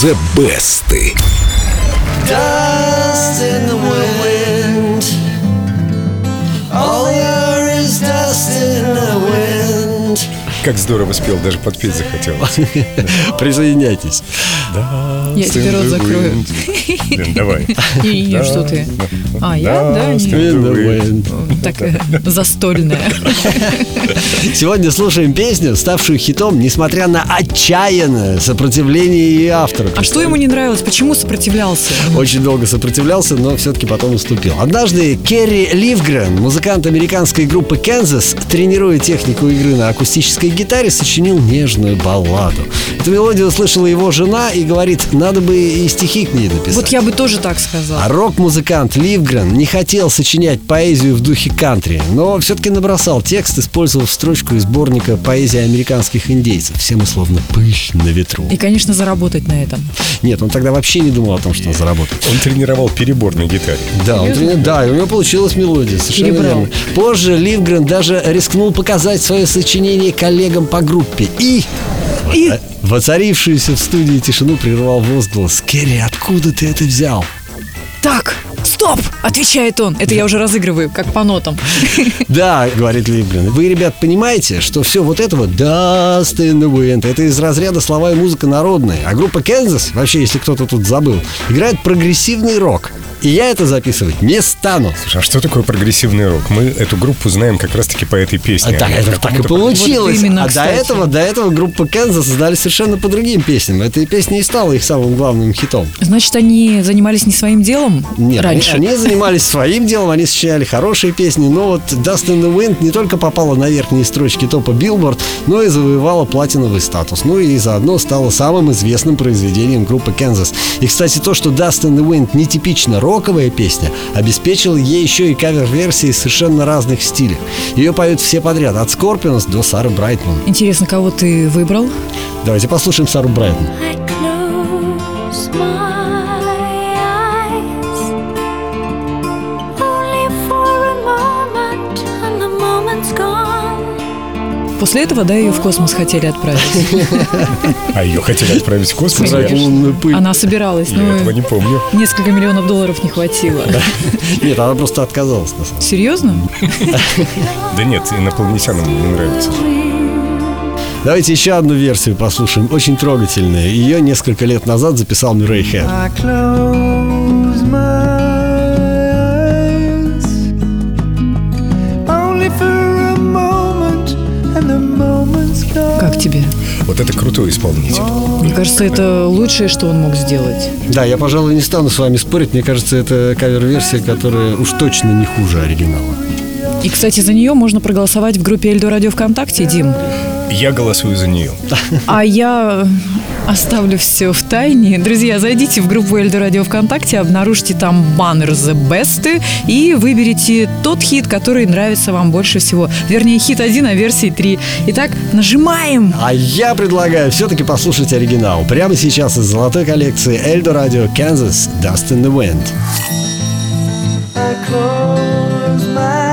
The Best. Как здорово спел, даже подпеть захотелось. Присоединяйтесь. Я тебе рот закрою. Блин, давай. И не, что ты? А, я, да? Не. Так э, застольная. Сегодня слушаем песню, ставшую хитом, несмотря на отчаянное сопротивление ее автора. А что ему не нравилось? Почему сопротивлялся? Очень долго сопротивлялся, но все-таки потом уступил. Однажды Керри Ливгрен, музыкант американской группы Kansas, тренируя технику игры на акустической гитаре, сочинил нежную балладу. Эту мелодию услышала его жена и говорит, надо бы и стихи к ней написать. Вот я бы тоже так А сказала. рок-музыкант Ливгрен не хотел сочинять поэзию в духе кантри, но все-таки набросал текст, использовав строчку из сборника поэзии американских индейцев. Все мы словно пыль на ветру. И, конечно, заработать на этом. Нет, он тогда вообще не думал о том, что он заработает. Он тренировал перебор на гитаре. Да, он трени- да, и у него получилась мелодия, совершенно Перебрал. верно. Позже Ливгрен даже рискнул показать свое сочинение коллегам по группе. И, И? воцарившуюся в студии тишину прервал возглас. «Керри, откуда ты это взял?» Так, стоп! Отвечает он. Это я уже разыгрываю, как по нотам. Да, говорит Ливгрен. Вы, ребят, понимаете, что все вот это вот Dust in the Wind это из разряда слова и музыка народная. А группа Kansas, вообще, если кто-то тут забыл, играет прогрессивный рок. И я это записывать не стану. Слушай, а что такое прогрессивный рок? Мы эту группу знаем как раз-таки по этой песне. А так, это так и получилось. Вот именно, а кстати. до этого, до этого группа Kansas знали совершенно по другим песням. Эта песня и стала их самым главным хитом. Значит, они занимались не своим делом Нет, раньше? Они, они занимались своим делом, они сочиняли хорошие песни, но вот Dust in the Wind не только попала на верхние строчки топа Billboard, но и завоевала платиновый статус. Ну и заодно стала самым известным произведением группы Kansas. И, кстати, то, что Dust in the Wind нетипично роковая песня, обеспечила ей еще и кавер-версии совершенно разных стилях. Ее поют все подряд, от Scorpions до Сары Брайтман. Интересно, кого ты выбрал? Давайте послушаем Сару Брайтман. После этого, да, ее в космос хотели отправить. А ее хотели отправить в космос? Она собиралась, я этого не помню. несколько миллионов долларов не хватило. Нет, она просто отказалась. Серьезно? Да нет, инопланетянам не нравится. Давайте еще одну версию послушаем, очень трогательная. Ее несколько лет назад записал Мюррей Хэт. Как тебе? Вот это крутой исполнитель. Мне кажется, это лучшее, что он мог сделать. Да, я, пожалуй, не стану с вами спорить. Мне кажется, это кавер-версия, которая уж точно не хуже оригинала. И, кстати, за нее можно проголосовать в группе Эльдо Радио ВКонтакте, Дим. Я голосую за нее. А я оставлю все в тайне. Друзья, зайдите в группу Эльдо Радио ВКонтакте, обнаружьте там баннер The Best и выберите тот хит, который нравится вам больше всего. Вернее, хит 1, а версии 3. Итак, нажимаем. А я предлагаю все-таки послушать оригинал. Прямо сейчас из золотой коллекции Эльдо Радио Kansas Dust in the Wind. I close my